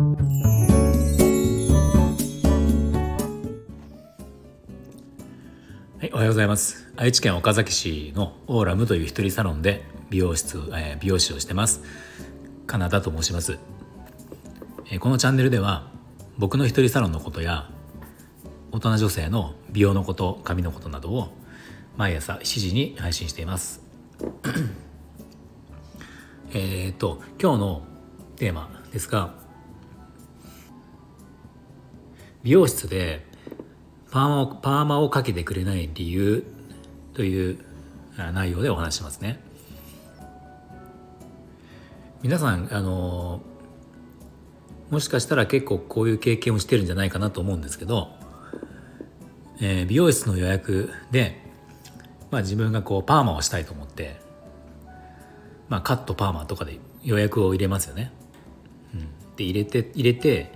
はい、おはようございます。愛知県岡崎市のオーラムという一人サロンで美容室、えー、美容師をしてます。カナダと申します、えー、このチャンネルでは僕の一人サロンのことや大人女性の美容のこと髪のことなどを毎朝7時に配信しています。えっと今日のテーマですが美容室でパーマをパーマをかけてくれない理由という内容でお話しますね皆さんあのもしかしたら結構こういう経験をしてるんじゃないかなと思うんですけど、えー、美容室の予約でまあ、自分がこうパーマをしたいと思って、まあ、カットパーマとかで予約を入れますよね。うん、で入れて入れて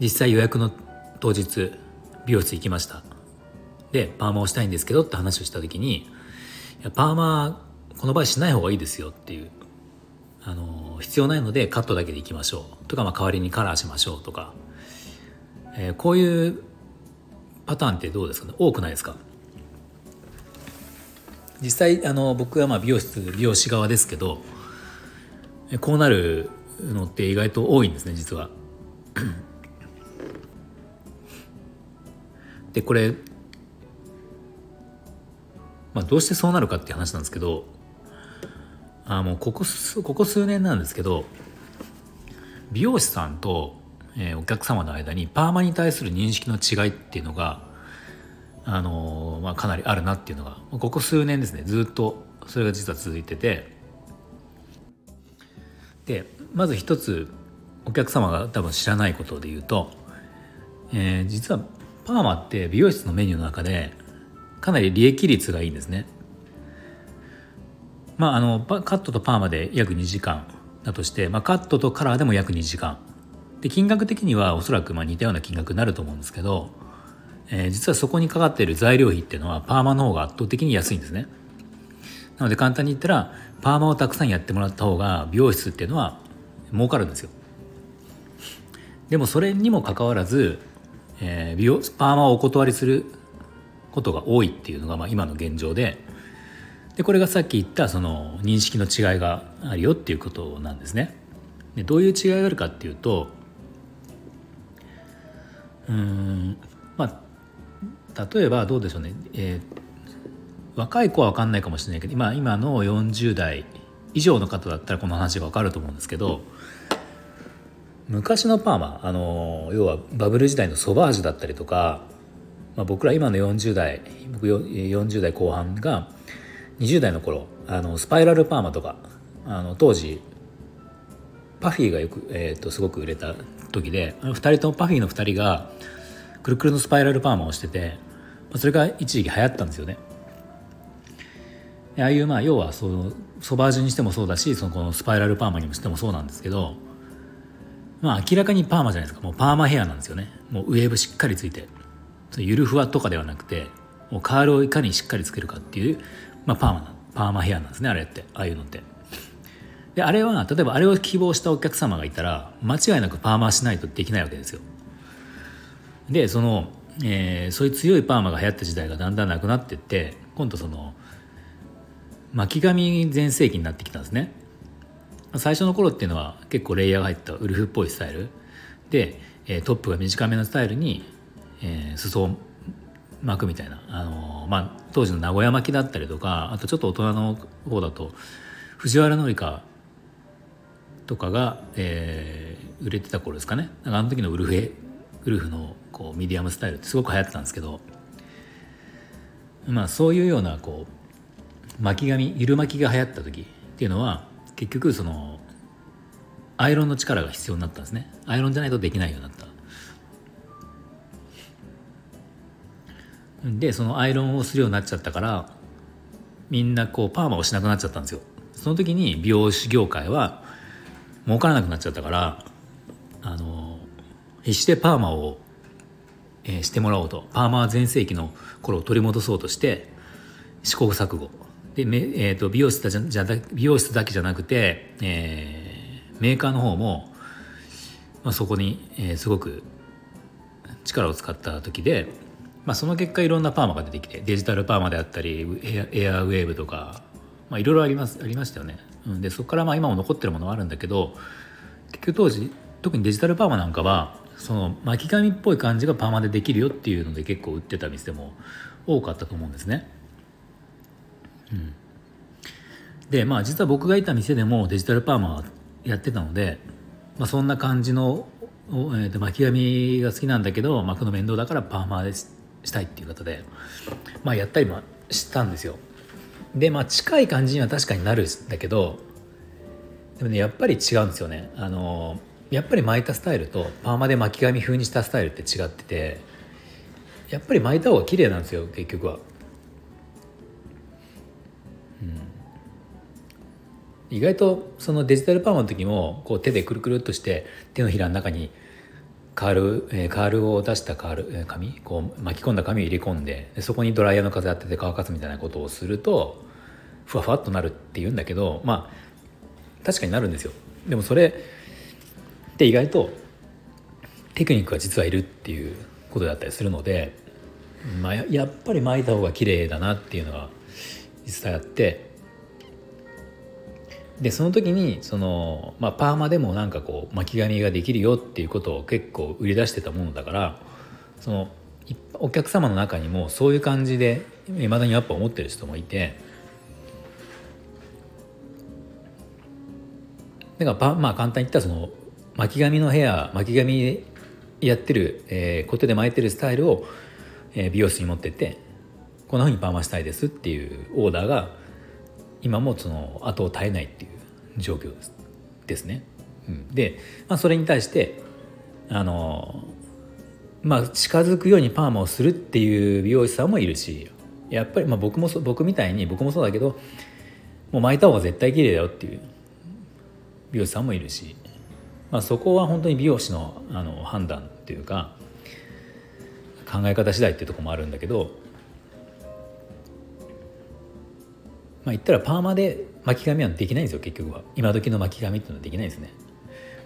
実際予約の当日美容室行きました。でパーマをしたいんですけどって話をした時にいやパーマこの場合しない方がいいですよっていうあの必要ないのでカットだけでいきましょうとか、まあ、代わりにカラーしましょうとか、えー、こういうパターンってどうですかね？多くないですか？実際あの僕はまあ美容室美容師側ですけどこうなるのって意外と多いんですね実は。でこれ、まあ、どうしてそうなるかっていう話なんですけどあもうここここ数年なんですけど美容師さんと、えー、お客様の間にパーマに対する認識の違いっていうのがあのまあ、かなりあるなっていうのがここ数年ですねずっとそれが実は続いてて。でまず一つお客様が多分知らないことで言うと、えー、実はパーマって美容室のメニューの中でかなり利益率がいいんですね。まあ、あのカットとパーマで約2時間だとして、まあ、カットとカラーでも約2時間で金額的にはおそらくまあ似たような金額になると思うんですけどえー、実はそこにかかっている材料費っていうのはパーマの方が圧倒的に安いんですね。なので簡単に言ったらパーマをたくさんやってもらった方が美容室っていうのは儲かるんですよ。でもそれにもかかわらず、えー、美容パーマをお断りすることが多いっていうのがまあ今の現状ででこれがさっき言ったその認識の違いがあるよっていうことなんですね。でどういう違いがあるかっていうとうんまあ例えばどうでしょうね、えー、若い子は分かんないかもしれないけど今今の40代以上の方だったらこの話が分かると思うんですけど昔のパーマあの要はバブル時代のソバージュだったりとか、まあ、僕ら今の40代僕40代後半が20代の頃あのスパイラルパーマとかあの当時パフィーがよく、えーと、すごく売れた時で2人ともパフィーの2人がくるくるのスパイラルパーマをしててそれが一時期流行ったんですよね。ああいうまあ要はそのソバージュにしてもそうだしそのこのスパイラルパーマにしてもそうなんですけどまあ明らかにパーマじゃないですか。もうパーマヘアなんですよね。もうウェーブしっかりついて。ゆるふわとかではなくてもうカールをいかにしっかりつけるかっていう、まあ、パーマパーマヘアなんですねあれって。ああいうのって。であれは例えばあれを希望したお客様がいたら間違いなくパーマしないとできないわけですよ。でその、えー、そういう強いパーマが流行った時代がだんだんなくなってって今度その巻き髪全盛期になってきたんですね。最初の頃っていうのは結構レイヤーが入ったウルフっぽいスタイル。で、え、トップが短めのスタイルに、えー、裾を巻くみたいな、あの、まあ、当時の名古屋巻きだったりとかあとちょっと大人の方だと藤原紀香とかが、えー、売れてた頃ですかね。あの時のウルフウルフのこうミディアムスタイルってすごく流行ってたんですけどまあそういうようなこう巻き髪ゆる巻きが流行った時っていうのは結局そのアイロンの力が必要になったんですね。アイロンじゃないとできないようになった。でそのアイロンをするようになっちゃったからみんなこうパーマをしなくなっちゃったんですよ。その時に美容師業界は儲からなくなっちゃったからあの必死でパーマをえー、してもらおうと。パーマー全盛期の頃を取り戻そうとして試行錯誤。で、えーと、美容室じゃ美容室だけじゃなくて、えー、メーカーの方もまあ、そこに、えー、すごく力を使った時で、まあ、その結果いろんなパーマが出てきてデジタルパーマであったりエアウェーブとか、まあ、いろいろありますありましたよね。うん、でそこからまあ今も残ってるものはあるんだけど結局当時特にデジタルパーマなんかはその巻き髪っぽい感じがパーマでできるよっていうので結構売ってた店も多かったと思うんですね。うん、でまあ実は僕がいた店でもデジタルパーマやってたので、まあ、そんな感じの、えー、と巻き髪が好きなんだけど巻くの面倒だからパーマでしたいっていう方で、まあ、やったりもしたんですよ。でまあ近い感じには確かになるんだけどでもねやっぱり違うんですよね。あのやっぱり巻いたスタイルとパーマで巻き髪風にしたスタイルって違っててやっぱり巻いた方が綺麗なんですよ結局は。意外とそのデジタルパーマの時もこう手でくるくるっとして手のひらの中にカール、えー、カールを出したカール、えー、紙こう巻き込んだ紙を入れ込んででそこにドライヤーの風当てて乾かすみたいなことをするとふわふわっとなるっていうんだけどまあ確かになるんですよ。でもそれって意外とテクニックが実はいるっていうことだったりするので、まあ、やっぱり巻いた方が綺麗だなっていうのが実際あってでその時にその、まあ、パーマでもなんかこう巻き髪ができるよっていうことを結構売り出してたものだからそのお客様の中にもそういう感じでいまだにやっぱ思ってる人もいてだからパまあ簡単に言ったらその巻き髪のヘア巻き髪やってる、えー、コテで巻いてるスタイルを、えー、美容室に持ってってこんなふうにパーマしたいですっていうオーダーが今もその後を絶えないっていう状況ですですね。うん、で、まあ、それに対してあのまあ近づくようにパーマをするっていう美容師さんもいるしやっぱりまあ僕も僕みたいに僕もそうだけどもう巻いた方が絶対綺麗だよっていう美容師さんもいるし、まあ、そこは本当に美容師のあの判断っていうか考え方次第っていうとこもあるんだけどまあ言ったらパーマで巻き髪はできないんですよ結局は。今時の巻き髪っていうのはできないですね。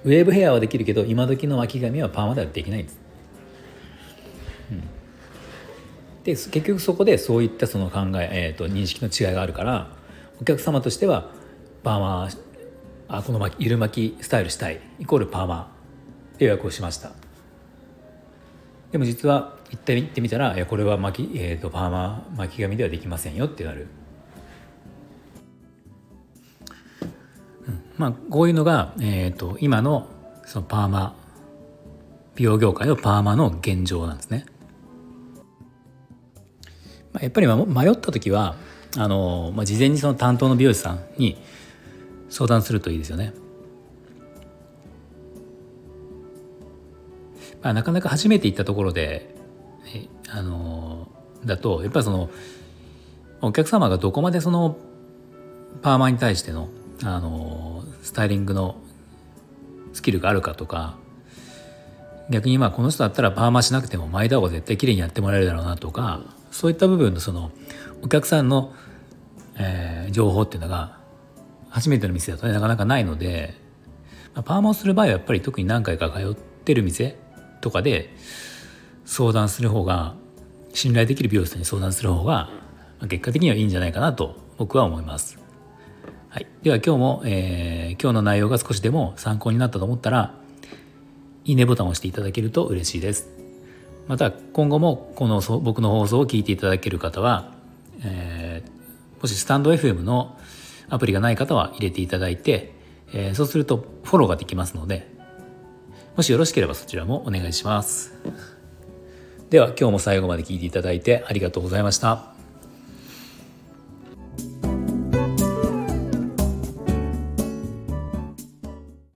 ウェーブヘアはできるけど今時の巻き髪はパーマではできないんです、うん、で結局そこでそういったその考ええーと、認識の違いがあるからお客様としてはパーマあこの巻きゆる巻きスタイルしたいイコールパーマで予約をしました。でも実は行ってみたらこれは巻き、えーとパーマ巻き髪ではできませんよってなる。まあ、こういうのが、えーと、今のそのパーマ美容業界のパーマの現状なんですね。まあ、やっぱり迷った時はあの、まあ、事前にその担当の美容師さんに相談するといいですよね。まあ、なかなか初めて行ったところで、あのだとやっぱりそのお客様がどこまでそのパーマに対してのあのスタイリングのスキルがあるかとか逆にまあこの人だったらパーマしなくても前田方が絶対綺麗にやってもらえるだろうなとかそういった部分のそのお客さんの、えー、情報っていうのが初めての店だとねなかなかないので、まあ、パーマをする場合はやっぱり特に何回か通ってる店とかで相談する方が信頼できる美容師さんに相談する方が結果的にはいいんじゃないかなと僕は思います。はい、では今日も、えー、今日の内容が少しでも参考になったと思ったらいいねボタンを押していただけると嬉しいです。また今後もこの僕の放送を聞いていただける方は、えー、もしスタンド FM のアプリがない方は入れていただいて、えー、そうするとフォローができますのでもしよろしければそちらもお願いします。では今日も最後まで聞いていただいてありがとうございました。